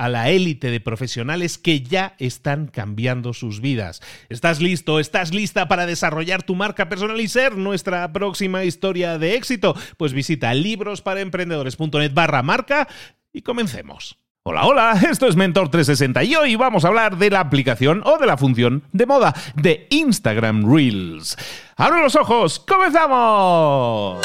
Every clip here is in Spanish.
a la élite de profesionales que ya están cambiando sus vidas. ¿Estás listo? ¿Estás lista para desarrollar tu marca personal y ser nuestra próxima historia de éxito? Pues visita librosparaemprendedores.net barra marca y comencemos. Hola, hola, esto es Mentor 360 y hoy vamos a hablar de la aplicación o de la función de moda de Instagram Reels. ¡Abro los ojos! ¡Comenzamos!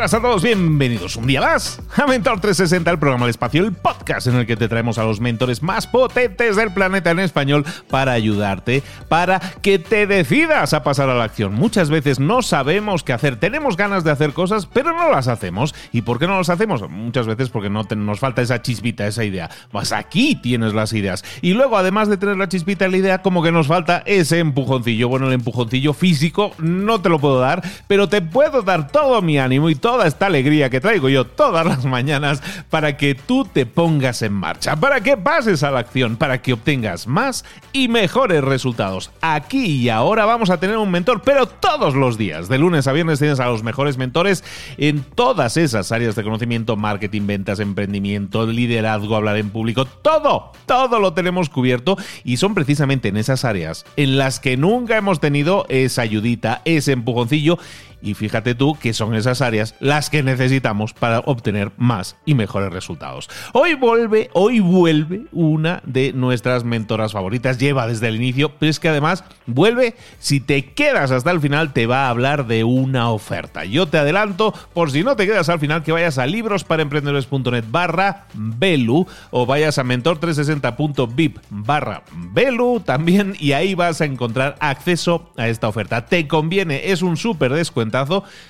Buenas a todos, bienvenidos un día más a Mentor 360, el programa de espacio, el podcast en el que te traemos a los mentores más potentes del planeta en español para ayudarte, para que te decidas a pasar a la acción. Muchas veces no sabemos qué hacer, tenemos ganas de hacer cosas, pero no las hacemos. ¿Y por qué no las hacemos? Muchas veces porque no nos falta esa chispita, esa idea. Pues aquí tienes las ideas. Y luego, además de tener la chispita la idea, como que nos falta ese empujoncillo. Bueno, el empujoncillo físico no te lo puedo dar, pero te puedo dar todo mi ánimo y todo toda esta alegría que traigo yo todas las mañanas para que tú te pongas en marcha, para que pases a la acción, para que obtengas más y mejores resultados. Aquí y ahora vamos a tener un mentor, pero todos los días, de lunes a viernes tienes a los mejores mentores en todas esas áreas de conocimiento, marketing, ventas, emprendimiento, liderazgo, hablar en público, todo, todo lo tenemos cubierto y son precisamente en esas áreas en las que nunca hemos tenido esa ayudita, ese empujoncillo y fíjate tú que son esas áreas las que necesitamos para obtener más y mejores resultados. Hoy vuelve, hoy vuelve una de nuestras mentoras favoritas. Lleva desde el inicio, pero es que además vuelve, si te quedas hasta el final, te va a hablar de una oferta. Yo te adelanto, por si no te quedas al final, que vayas a librosparaemprendedores.net barra Belu o vayas a mentor360.vip barra Belu también y ahí vas a encontrar acceso a esta oferta. Te conviene, es un súper descuento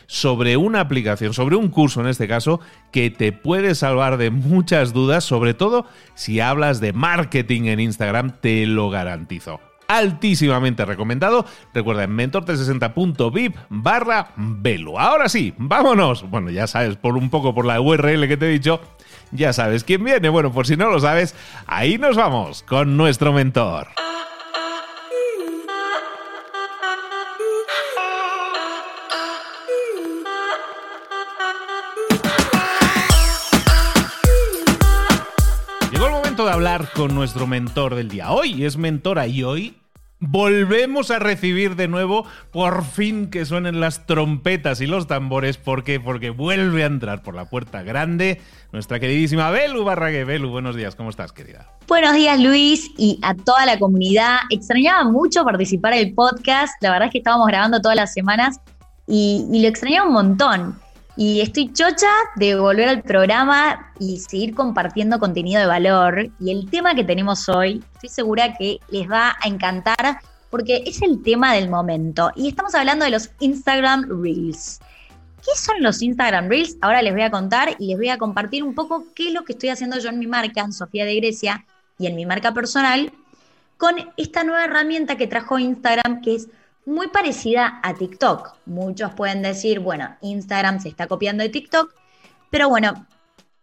sobre una aplicación, sobre un curso en este caso, que te puede salvar de muchas dudas, sobre todo si hablas de marketing en Instagram, te lo garantizo altísimamente recomendado. Recuerda en mentor360.vip barra velo. Ahora sí, vámonos. Bueno, ya sabes, por un poco por la URL que te he dicho, ya sabes quién viene. Bueno, por si no lo sabes, ahí nos vamos con nuestro mentor. Con nuestro mentor del día. Hoy es mentora y hoy volvemos a recibir de nuevo, por fin que suenen las trompetas y los tambores. ¿Por qué? Porque vuelve a entrar por la puerta grande nuestra queridísima Belu Barrague. Belu, buenos días, ¿cómo estás, querida? Buenos días, Luis, y a toda la comunidad. Extrañaba mucho participar en el podcast. La verdad es que estábamos grabando todas las semanas y, y lo extrañaba un montón. Y estoy chocha de volver al programa y seguir compartiendo contenido de valor. Y el tema que tenemos hoy, estoy segura que les va a encantar porque es el tema del momento. Y estamos hablando de los Instagram Reels. ¿Qué son los Instagram Reels? Ahora les voy a contar y les voy a compartir un poco qué es lo que estoy haciendo yo en mi marca, en Sofía de Grecia, y en mi marca personal, con esta nueva herramienta que trajo Instagram, que es muy parecida a TikTok. Muchos pueden decir, bueno, Instagram se está copiando de TikTok, pero bueno,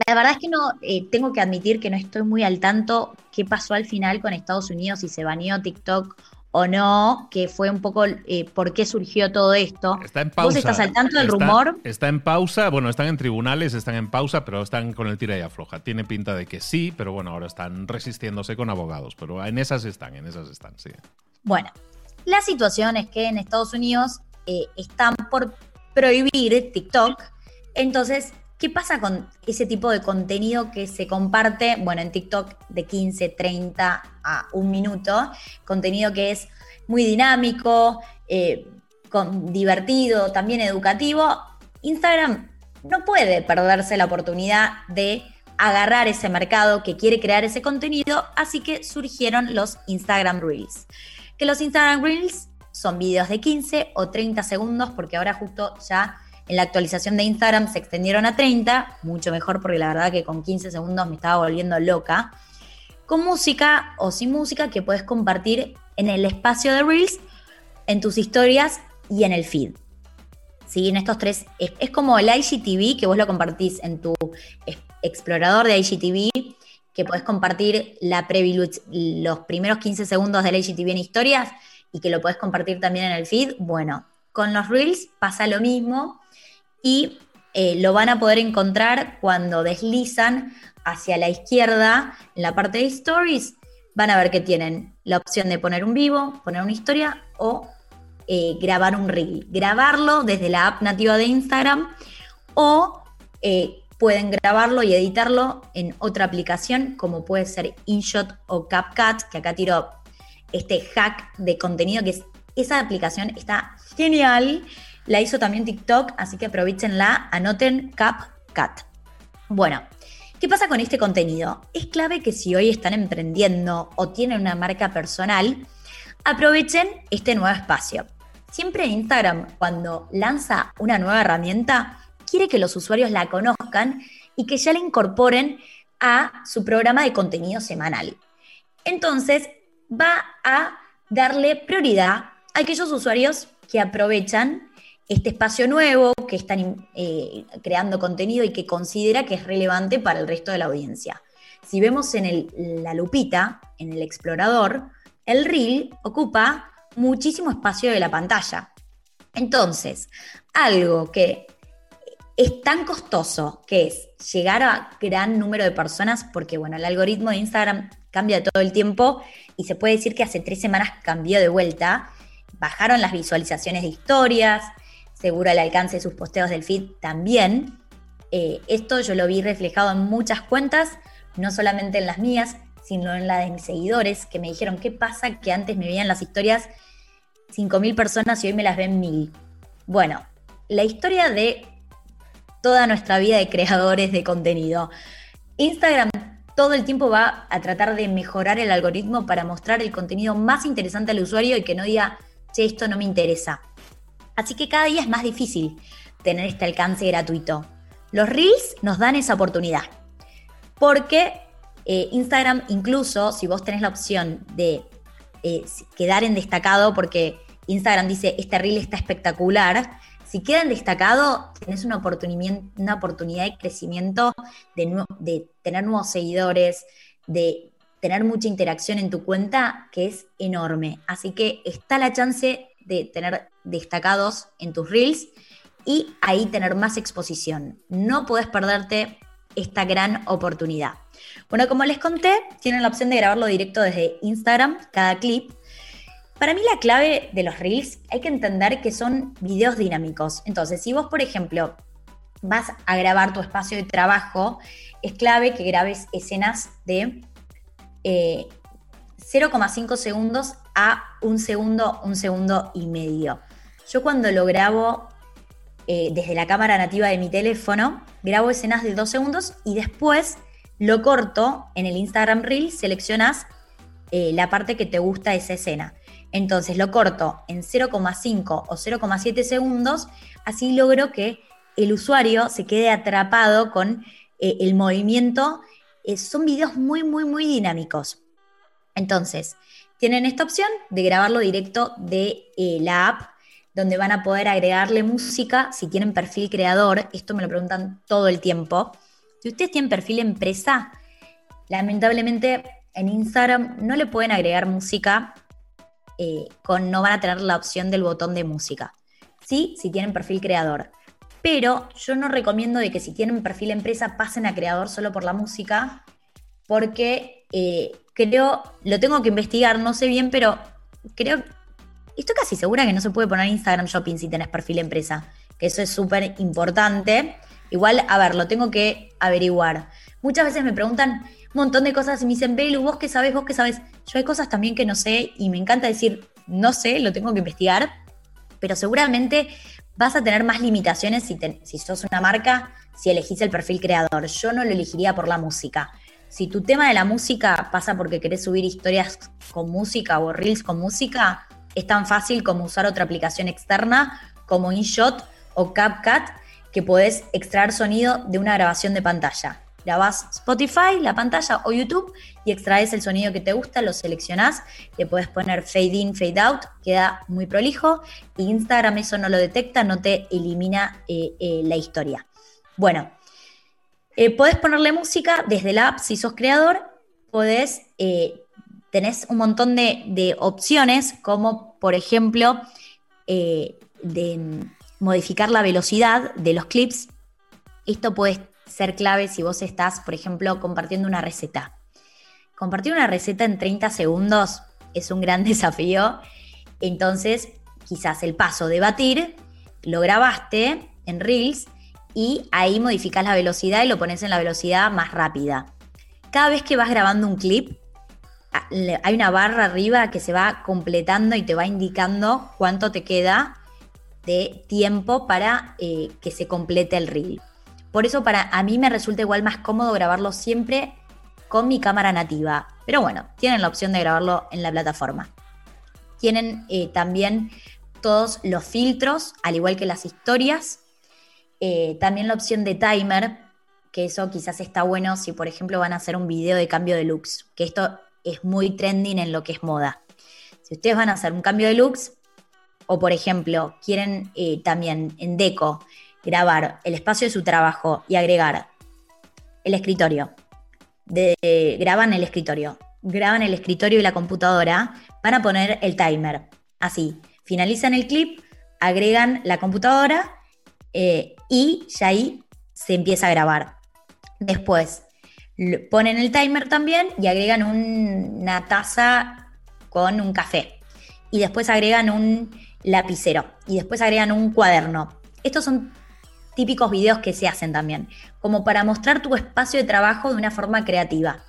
la verdad es que no, eh, tengo que admitir que no estoy muy al tanto qué pasó al final con Estados Unidos, si se baneó TikTok o no, que fue un poco eh, por qué surgió todo esto. Está en pausa. ¿Vos estás al tanto del rumor? Está en pausa, bueno, están en tribunales, están en pausa, pero están con el tira y afloja. Tiene pinta de que sí, pero bueno, ahora están resistiéndose con abogados, pero en esas están, en esas están, sí. Bueno, la situación es que en Estados Unidos eh, están por prohibir TikTok, entonces ¿Qué pasa con ese tipo de contenido que se comparte, bueno, en TikTok de 15, 30 a un minuto? Contenido que es muy dinámico, eh, divertido, también educativo. Instagram no puede perderse la oportunidad de agarrar ese mercado que quiere crear ese contenido, así que surgieron los Instagram Reels. Que los Instagram Reels son videos de 15 o 30 segundos, porque ahora justo ya en la actualización de Instagram se extendieron a 30, mucho mejor porque la verdad que con 15 segundos me estaba volviendo loca. Con música o sin música que puedes compartir en el espacio de Reels, en tus historias y en el feed. ¿Sí? En estos tres, es, como el IGTV que vos lo compartís en tu explorador de IGTV, que puedes compartir la los primeros 15 segundos del IGTV en historias y que lo puedes compartir también en el feed. Bueno, con los Reels pasa lo mismo y eh, lo van a poder encontrar cuando deslizan hacia la izquierda en la parte de Stories. Van a ver que tienen la opción de poner un vivo, poner una historia o eh, grabar un reel. Grabarlo desde la app nativa de Instagram o eh, pueden grabarlo y editarlo en otra aplicación como puede ser InShot o CapCut, que acá tiro este hack de contenido que es, esa aplicación está genial la hizo también TikTok, así que aprovechenla, anoten CapCut. Bueno, ¿qué pasa con este contenido? Es clave que si hoy están emprendiendo o tienen una marca personal, aprovechen este nuevo espacio. Siempre Instagram, cuando lanza una nueva herramienta, quiere que los usuarios la conozcan y que ya la incorporen a su programa de contenido semanal. Entonces, va a darle prioridad a aquellos usuarios que aprovechan este espacio nuevo que están eh, creando contenido y que considera que es relevante para el resto de la audiencia. Si vemos en la lupita, en el explorador, el reel ocupa muchísimo espacio de la pantalla. Entonces, algo que es tan costoso que es llegar a gran número de personas, porque bueno, el algoritmo de Instagram cambia todo el tiempo y se puede decir que hace tres semanas cambió de vuelta, bajaron las visualizaciones de historias, seguro el alcance de sus posteos del feed también. Eh, esto yo lo vi reflejado en muchas cuentas, no solamente en las mías, sino en las de mis seguidores, que me dijeron, ¿qué pasa que antes me veían las historias 5.000 personas y hoy me las ven 1.000? Bueno, la historia de toda nuestra vida de creadores de contenido. Instagram todo el tiempo va a tratar de mejorar el algoritmo para mostrar el contenido más interesante al usuario y que no diga, che, esto no me interesa. Así que cada día es más difícil tener este alcance gratuito. Los Reels nos dan esa oportunidad. Porque eh, Instagram, incluso si vos tenés la opción de eh, quedar en destacado, porque Instagram dice, este Reel está espectacular, si queda en destacado, tenés una oportunidad, una oportunidad de crecimiento, de, de tener nuevos seguidores, de tener mucha interacción en tu cuenta, que es enorme. Así que está la chance de tener destacados en tus reels y ahí tener más exposición. No puedes perderte esta gran oportunidad. Bueno, como les conté, tienen la opción de grabarlo directo desde Instagram, cada clip. Para mí la clave de los reels hay que entender que son videos dinámicos. Entonces, si vos, por ejemplo, vas a grabar tu espacio de trabajo, es clave que grabes escenas de 0,5 eh, segundos a un segundo, un segundo y medio. Yo cuando lo grabo eh, desde la cámara nativa de mi teléfono, grabo escenas de dos segundos y después lo corto en el Instagram Reel, seleccionas eh, la parte que te gusta de esa escena. Entonces lo corto en 0,5 o 0,7 segundos, así logro que el usuario se quede atrapado con eh, el movimiento. Eh, son videos muy, muy, muy dinámicos. Entonces, tienen esta opción de grabarlo directo de eh, la app, donde van a poder agregarle música si tienen perfil creador. Esto me lo preguntan todo el tiempo. Si ustedes tienen perfil empresa, lamentablemente en Instagram no le pueden agregar música eh, con, no van a tener la opción del botón de música. Sí, si tienen perfil creador. Pero yo no recomiendo de que si tienen perfil empresa pasen a creador solo por la música, porque eh, creo, lo tengo que investigar, no sé bien, pero creo, estoy casi segura que no se puede poner Instagram Shopping si tenés perfil empresa, que eso es súper importante. Igual, a ver, lo tengo que averiguar. Muchas veces me preguntan un montón de cosas y me dicen, Belu, vos qué sabes, vos qué sabes. Yo hay cosas también que no sé y me encanta decir, no sé, lo tengo que investigar, pero seguramente vas a tener más limitaciones si, si sos una marca, si elegís el perfil creador. Yo no lo elegiría por la música. Si tu tema de la música pasa porque querés subir historias con música o reels con música, es tan fácil como usar otra aplicación externa como InShot o CapCut que podés extraer sonido de una grabación de pantalla. Grabás Spotify, la pantalla o YouTube y extraes el sonido que te gusta, lo seleccionás, le puedes poner fade in, fade out, queda muy prolijo Instagram eso no lo detecta, no te elimina eh, eh, la historia. Bueno, eh, podés ponerle música desde la app si sos creador, podés, tenés un montón de, de, opciones como por ejemplo de modificar la velocidad de los clips. Esto puede ser clave si vos estás, por ejemplo, compartiendo una receta. Compartir una receta en 30 segundos es un gran desafío. Entonces, quizás el paso de batir lo grabaste en Reels y ahí modificas la velocidad y lo pones en la velocidad más rápida. Cada vez que vas grabando un clip, hay una barra arriba que se va completando y te va indicando cuánto te queda de tiempo para eh, que se complete el reel. Por eso para a mí me resulta igual más cómodo grabarlo siempre con mi cámara nativa. Pero bueno, tienen la opción de grabarlo en la plataforma. Tienen eh, también todos los filtros, al igual que las historias. Eh, también la opción de timer, que eso quizás está bueno si por ejemplo van a hacer un video de cambio de looks, que esto es muy trending en lo que es moda. Si ustedes van a hacer un cambio de looks, o por ejemplo, quieren eh, también en Deco grabar el espacio de su trabajo y agregar el escritorio. Graban el escritorio. Graban el escritorio y la computadora. Van a poner el timer. Así. Finalizan el clip, agregan la computadora eh, y ya ahí se empieza a grabar. Después ponen el timer también y agregan una taza con un café. Y después agregan un lapicero y después agregan un cuaderno. Estos son típicos videos que se hacen también, como para mostrar tu espacio de trabajo de una forma creativa.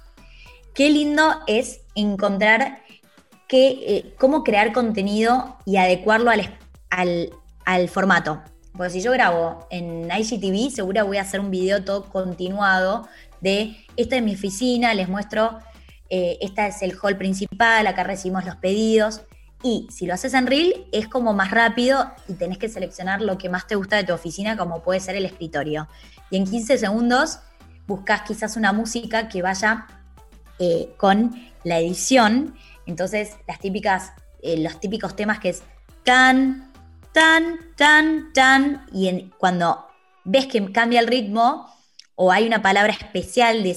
Qué lindo es encontrar eh, cómo crear contenido y adecuarlo al, al, formato. Porque si yo grabo en IGTV, seguro voy a hacer un video todo continuado de esta es mi oficina, les muestro, eh, esta es el hall principal, acá recibimos los pedidos. Y si lo haces en Reel, es como más rápido y tenés que seleccionar lo que más te gusta de tu oficina, como puede ser el escritorio. Y en 15 segundos buscas quizás una música que vaya eh, con la edición. Entonces, las típicas, eh, los típicos temas que es tan, tan, tan, tan. Y cuando ves que cambia el ritmo o hay una palabra especial de,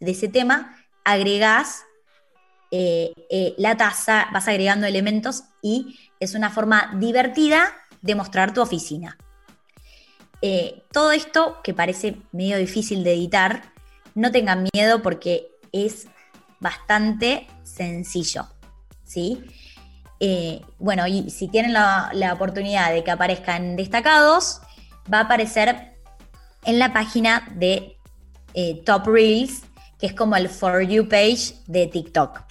de ese tema, agregás eh, eh, la taza, vas agregando elementos y es una forma divertida de mostrar tu oficina. Eh, todo esto, que parece medio difícil de editar, no tengan miedo porque es bastante sencillo. ¿sí? bueno, y si tienen la, la oportunidad de que aparezcan destacados, va a aparecer en la página de Top Reels, que es como el For You page de TikTok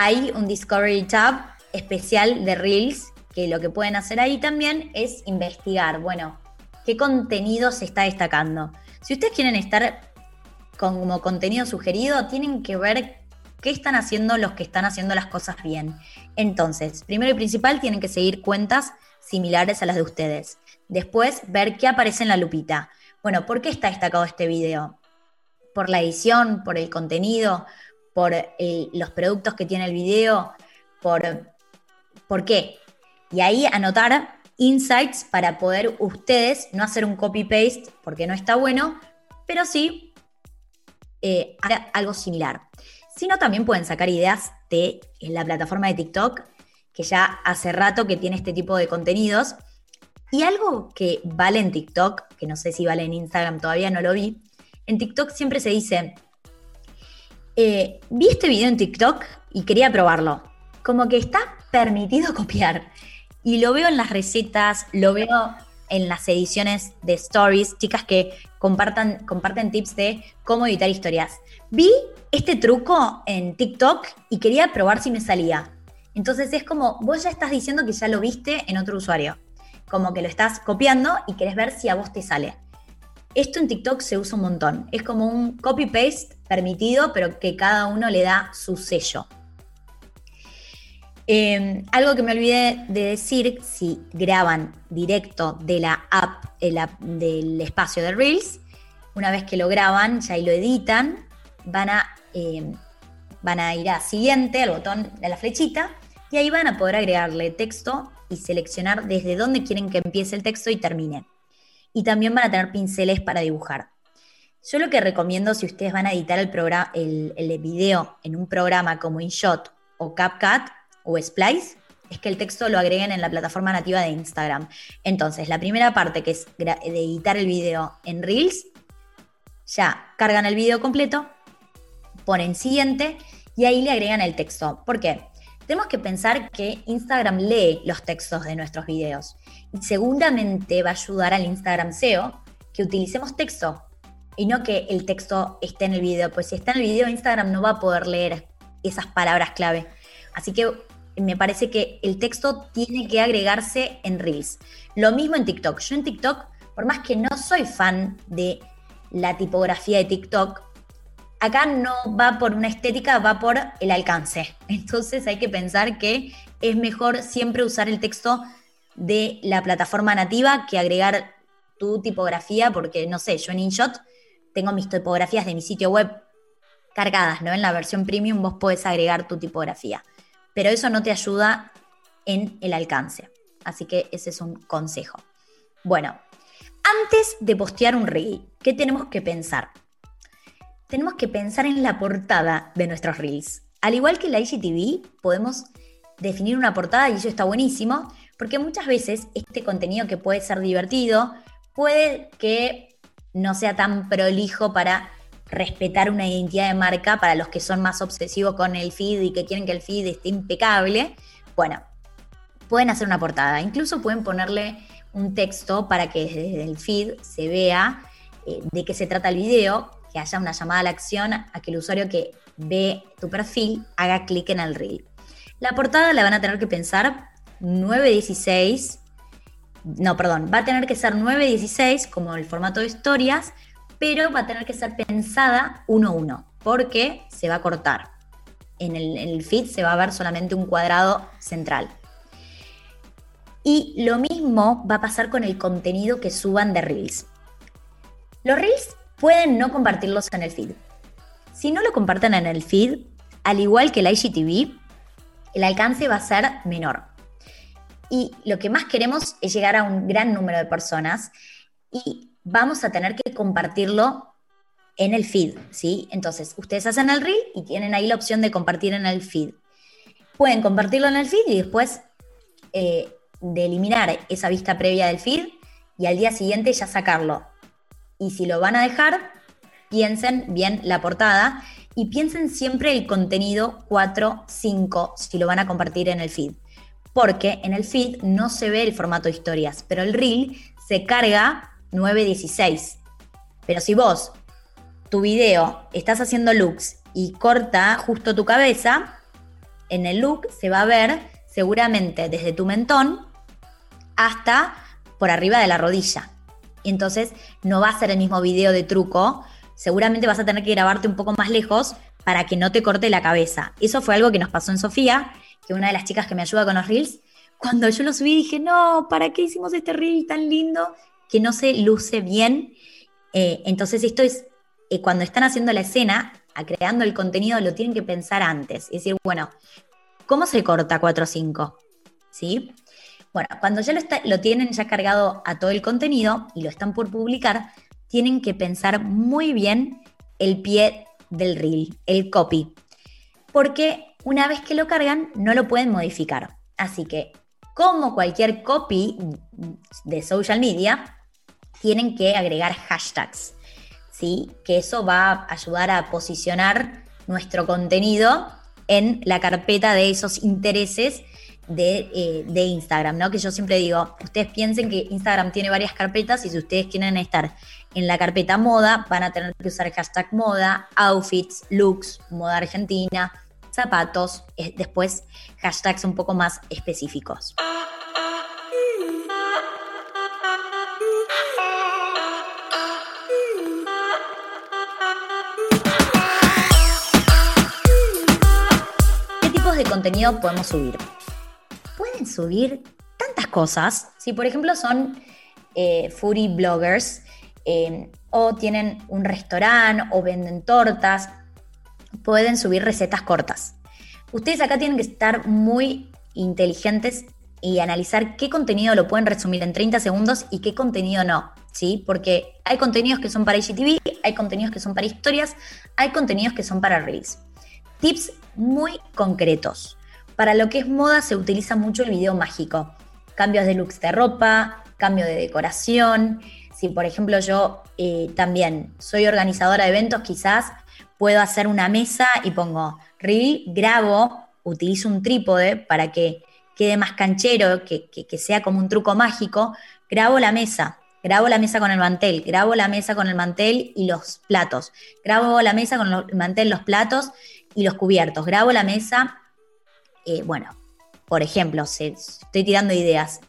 hay un Discovery Tab especial de Reels, que lo que pueden hacer ahí también es investigar, bueno, qué contenido se está destacando. Si ustedes quieren estar como contenido sugerido, tienen que ver qué están haciendo los que están haciendo las cosas bien. Entonces, primero y principal, tienen que seguir cuentas similares a las de ustedes. Después, ver qué aparece en la lupita. Bueno, ¿por qué está destacado este video? ¿Por la edición? ¿Por el contenido? ¿Por los productos que tiene el video? ¿Por, ¿Por qué? Y ahí anotar insights para poder ustedes no hacer un copy-paste porque no está bueno, pero sí eh, algo similar. Sino también pueden sacar ideas de la plataforma de TikTok, que ya hace rato que tiene este tipo de contenidos. Y algo que vale en TikTok, que no sé si vale en Instagram, todavía no lo vi, en TikTok siempre se dice, eh, vi este video en TikTok y quería probarlo. Como que está permitido copiar. Y lo veo en las recetas, lo veo en las ediciones de stories, chicas que compartan, comparten tips de cómo editar historias. Vi este truco en TikTok y quería probar si me salía. Entonces es como, vos ya estás diciendo que ya lo viste en otro usuario. Como que lo estás copiando y querés ver si a vos te sale. Esto en TikTok se usa un montón. Es como un copy-paste permitido, pero que cada uno le da su sello. Em, algo que me olvidé de decir, si graban directo de la app, del espacio de Reels, una vez que lo graban, ya ahí lo editan, van a, em, van a ir a siguiente, al botón de la flechita, y ahí van a poder agregarle texto y seleccionar desde dónde quieren que empiece el texto y termine. Y también van a tener pinceles para dibujar. Yo lo que recomiendo si ustedes van a editar el, programa, el, el video en un programa como InShot o CapCut, o Splice es que el texto lo agreguen en la plataforma nativa de Instagram. Entonces, la primera parte, que es de editar el video en Reels, ya cargan el video completo, ponen siguiente y ahí le agregan el texto. ¿Por qué? Tenemos que pensar que Instagram lee los textos de nuestros videos y seguramente va a ayudar al Instagram SEO que utilicemos texto y no que el texto esté en el video, pues si está en el video Instagram no va a poder leer esas palabras clave. Así que me parece que el texto tiene que agregarse en Reels. Lo mismo en TikTok. Yo en TikTok, por más que no soy fan de la tipografía de TikTok, acá no va por una estética, va por el alcance. Entonces hay que pensar que es mejor siempre usar el texto de la plataforma nativa que agregar tu tipografía, porque no sé, yo en InShot tengo mis tipografías de mi sitio web cargadas, ¿no? En la versión premium vos podés agregar tu tipografía pero eso no te ayuda en el alcance. Así que ese es un consejo. Bueno, antes de postear un reel, ¿qué tenemos que pensar? Tenemos que pensar en la portada de nuestros reels. Al igual que la IGTV, podemos definir una portada y eso está buenísimo, porque muchas veces este contenido que puede ser divertido, puede que no sea tan prolijo para respetar una identidad de marca para los que son más obsesivos con el feed y que quieren que el feed esté impecable. Bueno, pueden hacer una portada, incluso pueden ponerle un texto para que desde el feed se vea eh, de qué se trata el video, haya una llamada a la acción a que el usuario que ve tu perfil haga clic en el reel. La portada la van a tener que pensar 916, no, perdón, va a tener que ser 916 como el formato de historias, pero va a tener que ser pensada uno a uno, porque se va a cortar. En el, feed se va a ver solamente un cuadrado central. Y lo mismo va a pasar con el contenido que suban de Reels. Los Reels pueden no compartirlos en el feed. Si no lo comparten en el feed, al igual que el IGTV, el alcance va a ser menor. Y lo que más queremos es llegar a un gran número de personas y vamos a tener que compartirlo en el feed, ¿sí? Entonces, ustedes hacen el reel y tienen ahí la opción de compartir en el feed. Pueden compartirlo en el feed y después eh, de eliminar esa vista previa del feed y al día siguiente ya sacarlo. Y si lo van a dejar, piensen bien la portada y piensen siempre el contenido 4, 5, si lo van a compartir en el feed. Porque en el feed no se ve el formato de historias, pero el reel se carga 9.16. Pero si vos, tu video, estás haciendo looks y corta justo tu cabeza, en el look se va a ver seguramente desde tu mentón hasta por arriba de la rodilla. Entonces no va a ser el mismo video de truco. Seguramente vas a tener que grabarte un poco más lejos para que no te corte la cabeza. Eso fue algo que nos pasó en Sofía, que una de las chicas que me ayuda con los reels, cuando yo lo subí dije, no, ¿para qué hicimos este reel tan lindo que no se luce bien? Eh, entonces esto es, eh, cuando están haciendo la escena, creando el contenido, lo tienen que pensar antes. Es decir, bueno, ¿cómo se corta 4.5? ¿Sí? Bueno, cuando ya lo, tienen ya cargado a todo el contenido y lo están por publicar, tienen que pensar muy bien el pie del reel, el copy. Porque una vez que lo cargan, no lo pueden modificar. Así que, como cualquier copy de social media, tienen que agregar hashtags. ¿sí? Que eso va a ayudar a posicionar nuestro contenido en la carpeta de esos intereses eh, de, Instagram, ¿no? Que yo siempre digo, ustedes piensen que Instagram tiene varias carpetas y si ustedes quieren estar en la carpeta moda, van a tener que usar hashtag moda, outfits, looks, moda argentina, zapatos, eh, después hashtags un poco más específicos. ¿Qué tipos de contenido podemos subir? Subir tantas cosas. Si, por ejemplo, son eh, bloggers eh, o tienen un restaurante o venden tortas, pueden subir recetas cortas. Ustedes acá tienen que estar muy inteligentes y analizar qué contenido lo pueden resumir en 30 segundos y qué contenido no, ¿sí? Porque hay contenidos que son para IGTV, hay contenidos que son para historias, hay contenidos que son para Reels. Tips muy concretos. Para lo que es moda se utiliza mucho el video mágico. Cambios de looks de ropa, cambio de decoración. Si por ejemplo yo eh, también soy organizadora de eventos, quizás puedo hacer una mesa y pongo reel, grabo, utilizo un trípode para que quede más canchero, que, que, sea como un truco mágico, grabo la mesa, grabo la mesa con el mantel, grabo la mesa con el mantel y los platos, grabo la mesa con el mantel, los platos y los cubiertos, grabo la mesa eh, bueno, por ejemplo, estoy tirando ideas.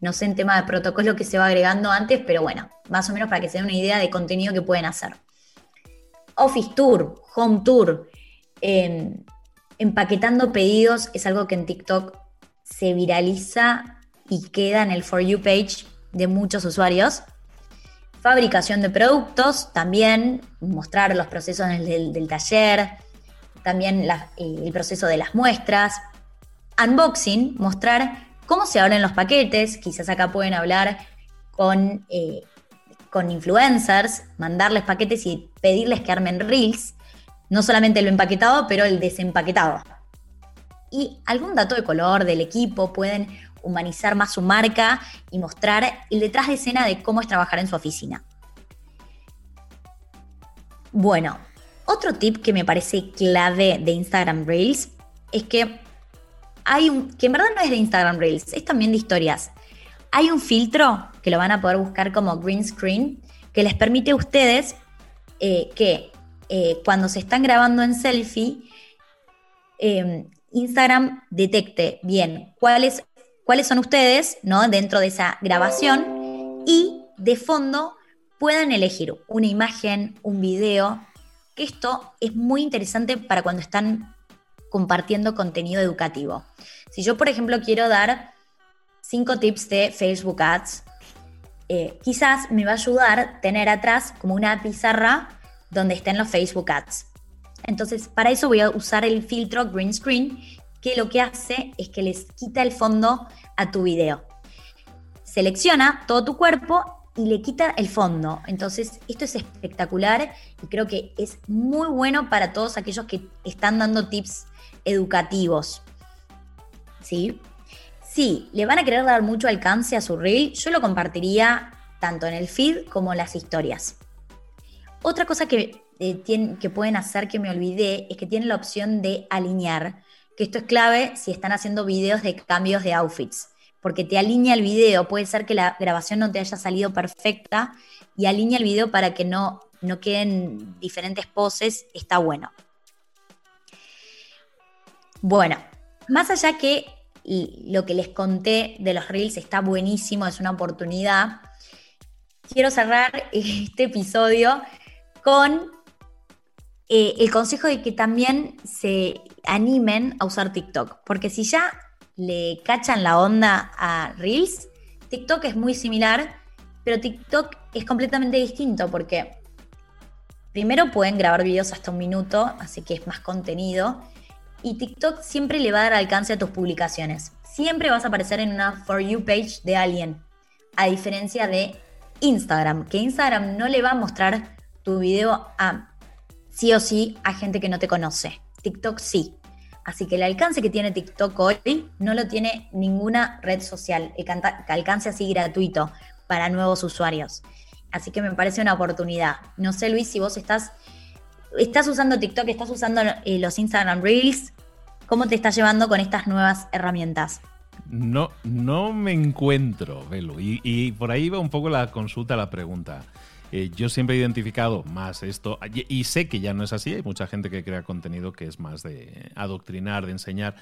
No sé en tema de protocolo que se va agregando antes, pero bueno, más o menos para que se den una idea de contenido que pueden hacer. Office Tour, Home Tour, em, empaquetando pedidos es algo que en TikTok se viraliza y queda en el For You page de muchos usuarios. Fabricación de productos, también mostrar los procesos del, taller, también eh, el proceso de las muestras, unboxing, mostrar cómo se abren los paquetes, quizás acá pueden hablar con, eh, con influencers, mandarles paquetes y pedirles que armen reels, no solamente lo empaquetado, pero el desempaquetado. Y algún dato de color del equipo, pueden humanizar más su marca y mostrar el detrás de escena de cómo es trabajar en su oficina. Bueno, otro tip que me parece clave de Instagram Reels es que hay un, que en verdad no es de Instagram Reels, es también de historias. Hay un filtro que lo van a poder buscar como green screen que les permite a ustedes eh, que eh, cuando se están grabando en selfie, em, Instagram detecte bien cuáles, cuáles son ustedes ¿no? dentro de esa grabación y de fondo puedan elegir una imagen, un video, que esto es muy interesante para cuando están compartiendo contenido educativo. Si yo, por ejemplo, quiero dar cinco tips de Facebook Ads, eh, quizás me va a ayudar tener atrás como una pizarra donde estén los Facebook Ads. Entonces, para eso voy a usar el filtro Green Screen, que lo que hace es que les quita el fondo a tu video. Selecciona todo tu cuerpo y le quita el fondo. Entonces, esto es espectacular y creo que es muy bueno para todos aquellos que están dando tips educativos. ¿Sí? Si le van a querer dar mucho alcance a su reel, yo lo compartiría tanto en el feed como en las historias. Otra cosa que, eh, que pueden hacer que me olvidé es que tienen la opción de alinear, que esto es clave si están haciendo videos de cambios de outfits, porque te alinea el video, puede ser que la grabación no te haya salido perfecta y alinea el video para que no, no queden diferentes poses, está bueno. Bueno, más allá que lo que les conté de los reels está buenísimo, es una oportunidad, quiero cerrar este episodio con eh, el consejo de que también se animen a usar TikTok, porque si ya le cachan la onda a Reels, TikTok es muy similar, pero TikTok es completamente distinto porque primero pueden grabar videos hasta un minuto, así que es más contenido, y TikTok siempre le va a dar alcance a tus publicaciones. Siempre vas a aparecer en una For You page de alguien, a diferencia de Instagram, que Instagram no le va a mostrar tu video a sí o sí a gente que no te conoce. TikTok sí. Así que el alcance que tiene TikTok hoy no lo tiene ninguna red social, el alcance así gratuito para nuevos usuarios. Así que me parece una oportunidad. No sé, Luis, si vos estás, estás usando TikTok, estás usando eh, los Instagram Reels, ¿cómo te estás llevando con estas nuevas herramientas? No, no me encuentro, Velo. Y, y por ahí va un poco la consulta, la pregunta. Eh, yo siempre he identificado más esto, y, sé que ya no es así, hay mucha gente que crea contenido que es más de adoctrinar, de enseñar,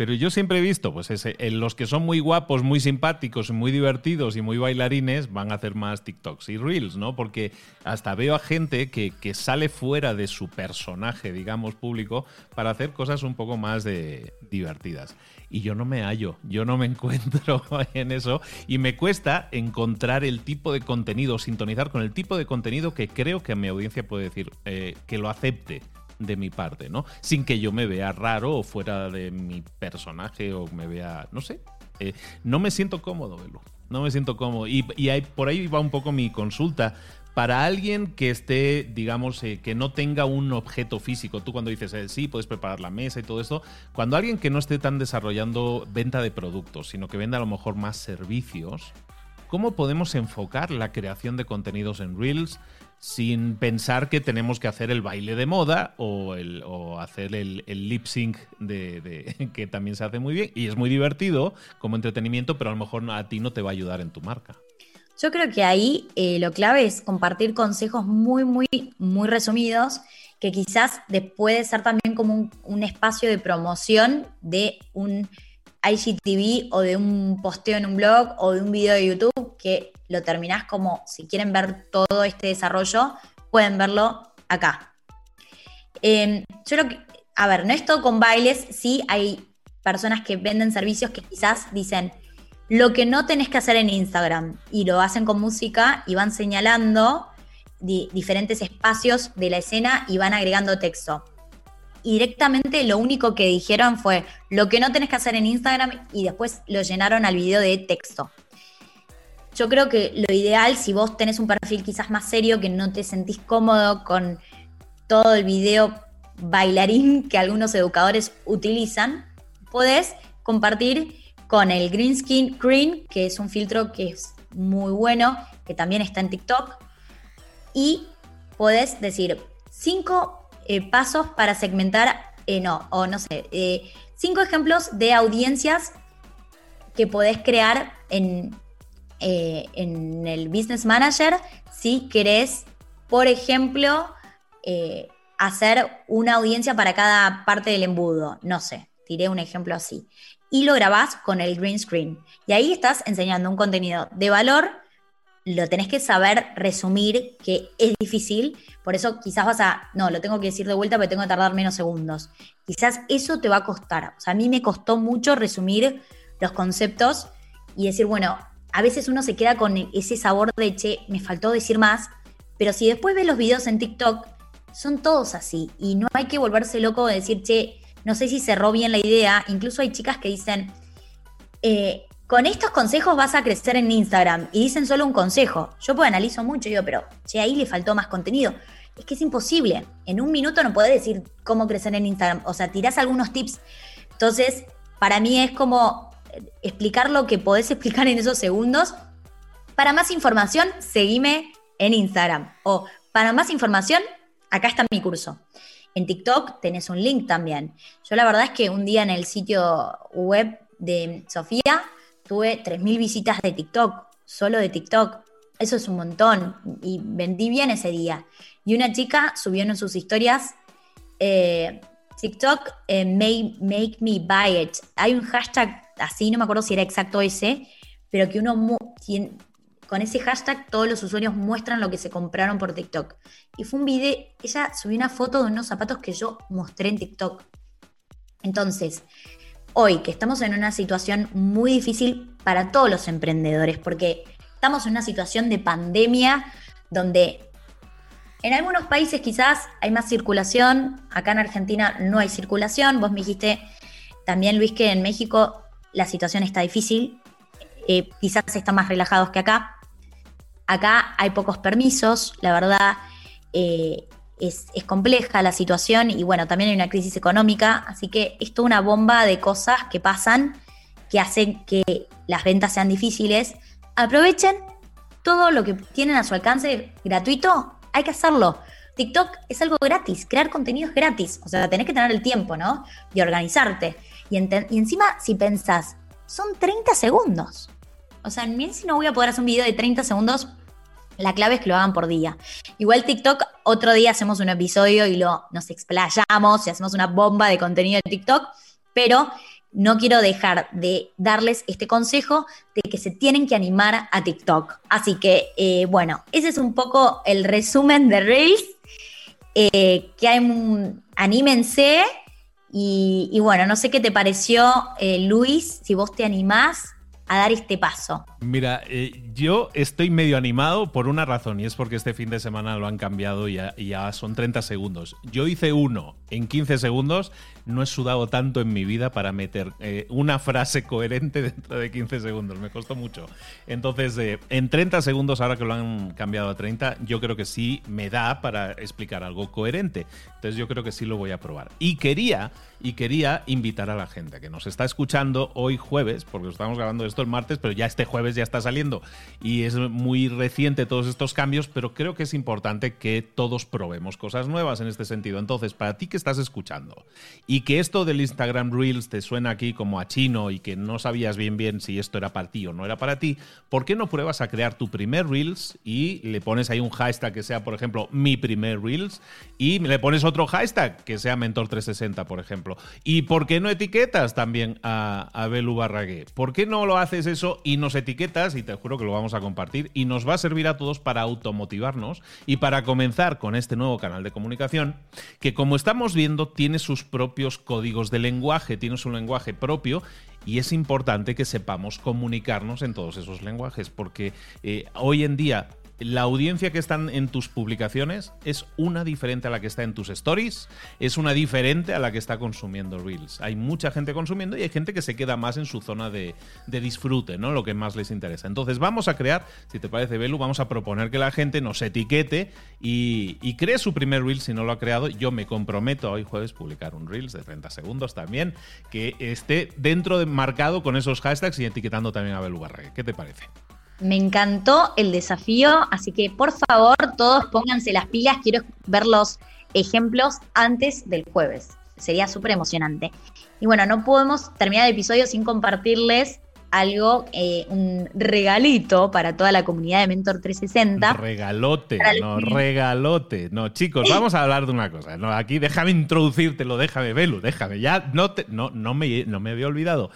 pero yo siempre he visto, pues ese, los que son muy guapos, muy simpáticos, muy divertidos y muy bailarines van a hacer más TikToks y Reels, ¿no? Porque hasta veo a gente que, que sale fuera de su personaje, digamos, público, para hacer cosas un poco más de, divertidas. Y yo no me hallo, yo no me encuentro en eso. Y me cuesta encontrar el tipo de contenido, sintonizar con el tipo de contenido que creo que mi audiencia puede decir eh, que lo acepte de mi parte, ¿no? Sin que yo me vea raro o fuera de mi personaje o me vea, no sé, eh, no me siento cómodo, Belu. No me siento cómodo. Y, y por ahí va un poco mi consulta para alguien que esté, digamos, eh, que no tenga un objeto físico, tú cuando dices, eh, sí, puedes preparar la mesa y todo esto, cuando alguien que no esté tan desarrollando venta de productos, sino que venda a lo mejor más servicios, ¿cómo podemos enfocar la creación de contenidos en Reels sin pensar que tenemos que hacer el baile de moda o, el, hacer el, lip sync de, que también se hace muy bien y es muy divertido como entretenimiento, pero a lo mejor a ti no te va a ayudar en tu marca? Yo creo que ahí eh, lo clave es compartir consejos muy, muy, muy resumidos, que quizás puede ser también como un, espacio de promoción de un IGTV o de un posteo en un blog o de un video de YouTube que lo terminás como, si quieren ver todo este desarrollo, pueden verlo acá. Em, yo lo que, a ver, no es todo con bailes, sí hay personas que venden servicios que quizás dicen, lo que no tenés que hacer en Instagram y lo hacen con música y van señalando diferentes espacios de la escena y van agregando texto. Y directamente lo único que dijeron fue lo que no tenés que hacer en Instagram y después lo llenaron al video de texto. Yo creo que lo ideal, si vos tenés un perfil quizás más serio, que no te sentís cómodo con todo el video bailarín que algunos educadores utilizan, podés compartir con el Green Skin Green, que es un filtro que es muy bueno, que también está en TikTok. Y podés decir cinco eh, pasos para segmentar, eh, no, o no sé, eh, cinco ejemplos de audiencias que podés crear en, en el Business Manager si querés, por ejemplo, hacer una audiencia para cada parte del embudo. No sé, tiré un ejemplo así y lo grabás con el green screen. Y ahí estás enseñando un contenido de valor, lo tenés que saber resumir, que es difícil, por eso quizás vas a, no, lo tengo que decir de vuelta porque tengo que tardar menos segundos. Quizás eso te va a costar. O sea, a mí me costó mucho resumir los conceptos y decir, bueno, a veces uno se queda con ese sabor de, che, me faltó decir más, pero si después ves los videos en TikTok, son todos así y no hay que volverse loco de decir, che, no sé si cerró bien la idea, incluso hay chicas que dicen, eh, con estos consejos vas a crecer en Instagram y dicen solo un consejo. Yo pues analizo mucho y digo, pero che, ahí le faltó más contenido. Es que es imposible. En un minuto no puedes decir cómo crecer en Instagram. O sea, tirás algunos tips. Entonces, para mí es como explicar lo que podés explicar en esos segundos. Para más información, seguime en Instagram. O para más información, acá está mi curso. En TikTok tenés un link también. Yo la verdad es que un día en el sitio web de Sofía tuve 3.000 visitas de TikTok, solo de TikTok. Eso es un montón y vendí bien ese día. Y una chica subió en sus historias eh, TikTok eh, make, me buy it. Hay un hashtag así, no me acuerdo si era exacto ese, pero que uno con ese hashtag todos los usuarios muestran lo que se compraron por TikTok. Y fue un video, ella subió una foto de unos zapatos que yo mostré en TikTok. Entonces, hoy que estamos en una situación muy difícil para todos los emprendedores, porque estamos en una situación de pandemia donde en algunos países quizás hay más circulación, acá en Argentina no hay circulación, vos me dijiste también Luis que en México la situación está difícil, eh, quizás están más relajados que acá. Acá hay pocos permisos, la verdad eh, es, compleja la situación y bueno, también hay una crisis económica, así que es toda una bomba de cosas que pasan que hacen que las ventas sean difíciles. Aprovechen todo lo que tienen a su alcance gratuito, hay que hacerlo. TikTok es algo gratis, crear contenido es gratis, o sea, tenés que tener el tiempo, ¿no? Y organizarte. Y, encima, si pensás, son 30 segundos. O sea, si no voy a poder hacer un video de 30 segundos, la clave es que lo hagan por día. Igual TikTok, otro día hacemos un episodio y lo, nos explayamos y hacemos una bomba de contenido de TikTok, pero no quiero dejar de darles este consejo de que se tienen que animar a TikTok. Así que, eh, bueno, ese es un poco el resumen de Reels. Eh, que hay anímense y, bueno, no sé qué te pareció, eh, Luis, si vos te animás a dar este paso? Mira, eh, yo estoy medio animado por una razón y es porque este fin de semana lo han cambiado y ya, son 30 segundos. Yo hice uno en 15 segundos, no he sudado tanto en mi vida para meter eh, una frase coherente dentro de 15 segundos, me costó mucho. Entonces, eh, en 30 segundos, ahora que lo han cambiado a 30, yo creo que sí me da para explicar algo coherente. Entonces yo creo que sí lo voy a probar. Y quería, y quería invitar a la gente que nos está escuchando hoy jueves, porque estamos grabando esto el martes, pero ya este jueves ya está saliendo y es muy reciente todos estos cambios, pero creo que es importante que todos probemos cosas nuevas en este sentido. Entonces, para ti que estás escuchando y que esto del Instagram Reels te suena aquí como a chino y que no sabías bien bien si esto era para ti o no era para ti, ¿por qué no pruebas a crear tu primer Reels y le pones ahí un hashtag que sea, por ejemplo, mi primer Reels y le pones otro hashtag que sea Mentor360, por ejemplo? ¿Y por qué no etiquetas también a, Belu Barragué? ¿Por qué no lo haces eso y nos etiquetas, y te juro que lo vamos a compartir, y nos va a servir a todos para automotivarnos y para comenzar con este nuevo canal de comunicación, que como estamos viendo tiene sus propios códigos de lenguaje, tiene su lenguaje propio, y es importante que sepamos comunicarnos en todos esos lenguajes, porque eh, hoy en día la audiencia que están en tus publicaciones es una diferente a la que está en tus stories, es una diferente a la que está consumiendo Reels. Hay mucha gente consumiendo y hay gente que se queda más en su zona de, disfrute, ¿no? Lo que más les interesa. Entonces vamos a crear, si te parece, Belu, vamos a proponer que la gente nos etiquete y, cree su primer Reel si no lo ha creado. Yo me comprometo hoy jueves publicar un Reels de 30 segundos también, que esté dentro de marcado con esos hashtags y etiquetando también a Belu Barregue. ¿Qué te parece? Me encantó el desafío, así que por favor todos pónganse las pilas, quiero ver los ejemplos antes del jueves. Sería súper emocionante. Y bueno, no podemos terminar el episodio sin compartirles algo, eh, un regalito para toda la comunidad de Mentor 360. Regalote, no, regalote. No, chicos, vamos a hablar de una cosa. No, aquí déjame introducírtelo, déjame, Belu, déjame. Ya no, te, no, no, me, no me había olvidado.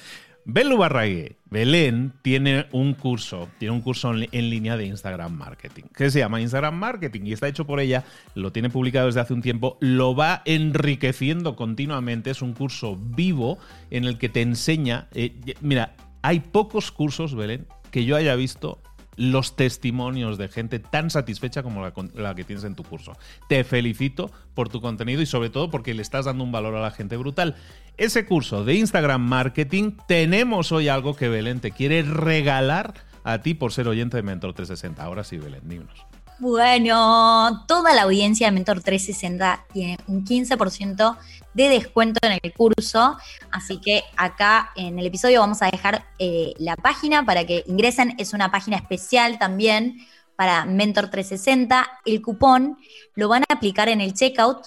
Belu Barrague, Belén tiene un curso, tiene un curso en línea de Instagram Marketing, que se llama Instagram Marketing y está hecho por ella, lo tiene publicado desde hace un tiempo, lo va enriqueciendo continuamente, es un curso vivo en el que te enseña, eh, mira, hay pocos cursos, Belén, que yo haya visto los testimonios de gente tan satisfecha como la, que tienes en tu curso. Te felicito por tu contenido y sobre todo porque le estás dando un valor a la gente brutal. Ese curso de Instagram Marketing, tenemos hoy algo que Belén te quiere regalar a ti por ser oyente de Mentor 360. Ahora sí, Belén, dinos. Bueno, toda la audiencia de Mentor 360 tiene un 15% de descuento en el curso, así que acá en el episodio vamos a dejar eh, la página para que ingresen, es una página especial también para Mentor 360, el cupón lo van a aplicar en el checkout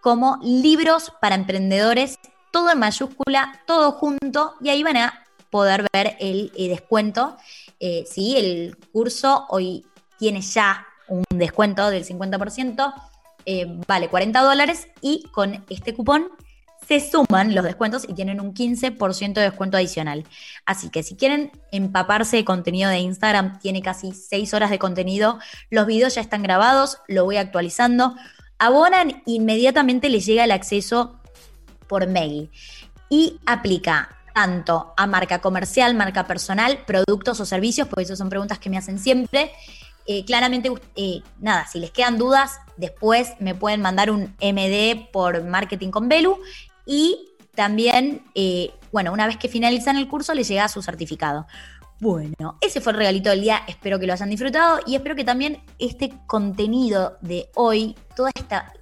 como libros para emprendedores, todo en mayúscula, todo junto, y ahí van a poder ver el, eh, descuento. Eh, sí, el curso hoy tiene ya un descuento del 50%, eh, vale 40 dólares y con este cupón se suman los descuentos y tienen un 15% de descuento adicional. Así que si quieren empaparse de contenido de Instagram, tiene casi 6 horas de contenido, los videos ya están grabados, lo voy actualizando, abonan, inmediatamente les llega el acceso por mail y aplica tanto a marca comercial, marca personal, productos o servicios, porque esas son preguntas que me hacen siempre. Eh, claramente, eh, nada, si les quedan dudas, después me pueden mandar un MD por Marketing con Belu y también, eh, bueno, una vez que finalizan el curso, les llega su certificado. Bueno, ese fue el regalito del día, espero que lo hayan disfrutado y espero que también este contenido de hoy, toda esta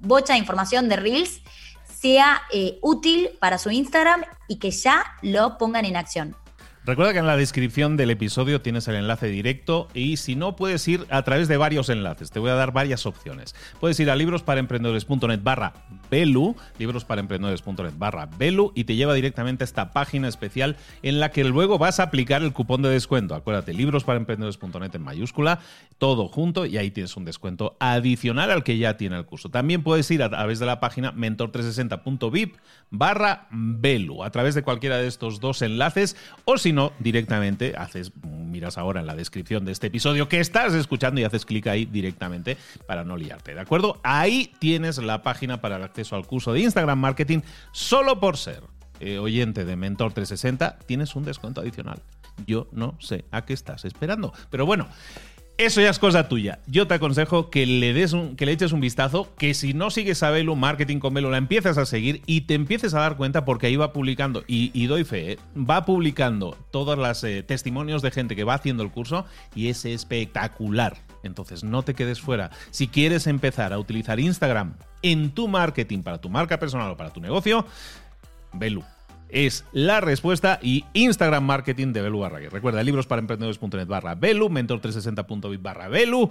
bocha de información de Reels, sea útil para su Instagram y que ya lo pongan en acción. Recuerda que en la descripción del episodio tienes el enlace directo y si no puedes ir a través de varios enlaces. Te voy a dar varias opciones. Puedes ir a librosparaemprendedores.net barra Belu, librosparaemprendedores.net barra Belu y te lleva directamente a esta página especial en la que luego vas a aplicar el cupón de descuento. Acuérdate, librosparaemprendedores.net en mayúscula, todo junto y ahí tienes un descuento adicional al que ya tiene el curso. También puedes ir a través de la página mentor360.vip barra Belu a través de cualquiera de estos dos enlaces o si no, directamente haces, miras ahora en la descripción de este episodio que estás escuchando y haces clic ahí directamente para no liarte, ¿de acuerdo? Ahí tienes la página para el acceso al curso de Instagram Marketing solo por ser eh, oyente de Mentor 360, tienes un descuento adicional. Yo no sé a qué estás esperando. Pero bueno, eso ya es cosa tuya. Yo te aconsejo que le, des un, que le eches un vistazo, que si no sigues a Velo, Marketing con Velo, la empieces a seguir y te empieces a dar cuenta porque ahí va publicando, y, doy fe, ¿eh? va publicando todos los eh, testimonios de gente que va haciendo el curso y es espectacular. Entonces no te quedes fuera. Si quieres empezar a utilizar Instagram en tu marketing para tu marca personal o para tu negocio, Velu es la respuesta y Instagram Marketing de Belu. Recuerda, libros para emprendedores.net barra Belu, mentor360.bit barra Belu.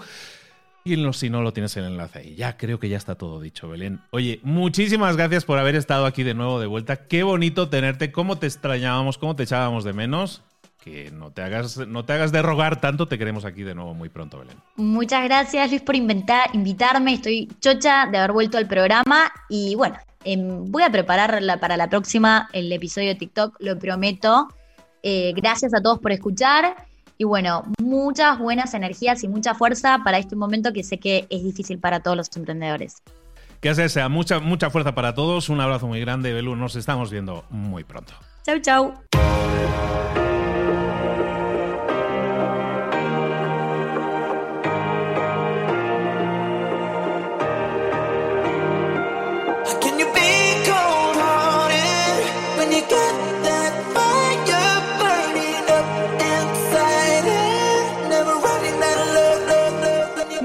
Y si no lo tienes en el enlace ahí. Ya creo que ya está todo dicho, Belén. Oye, muchísimas gracias por haber estado aquí de nuevo de vuelta. Qué bonito tenerte. Cómo te extrañábamos, cómo te echábamos de menos. Que no te hagas, no te hagas de rogar tanto, te queremos aquí de nuevo muy pronto, Belén. Muchas gracias, Luis, por inventar, invitarme. Estoy chocha de haber vuelto al programa. Y bueno, Em, voy a preparar para la próxima el episodio de TikTok, lo prometo. Eh, gracias a todos por escuchar. Y bueno, muchas buenas energías y mucha fuerza para este momento que sé que es difícil para todos los emprendedores. Que sea, mucha, mucha fuerza para todos. Un abrazo muy grande, Belu. Nos estamos viendo muy pronto. Chau, chau.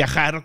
viajar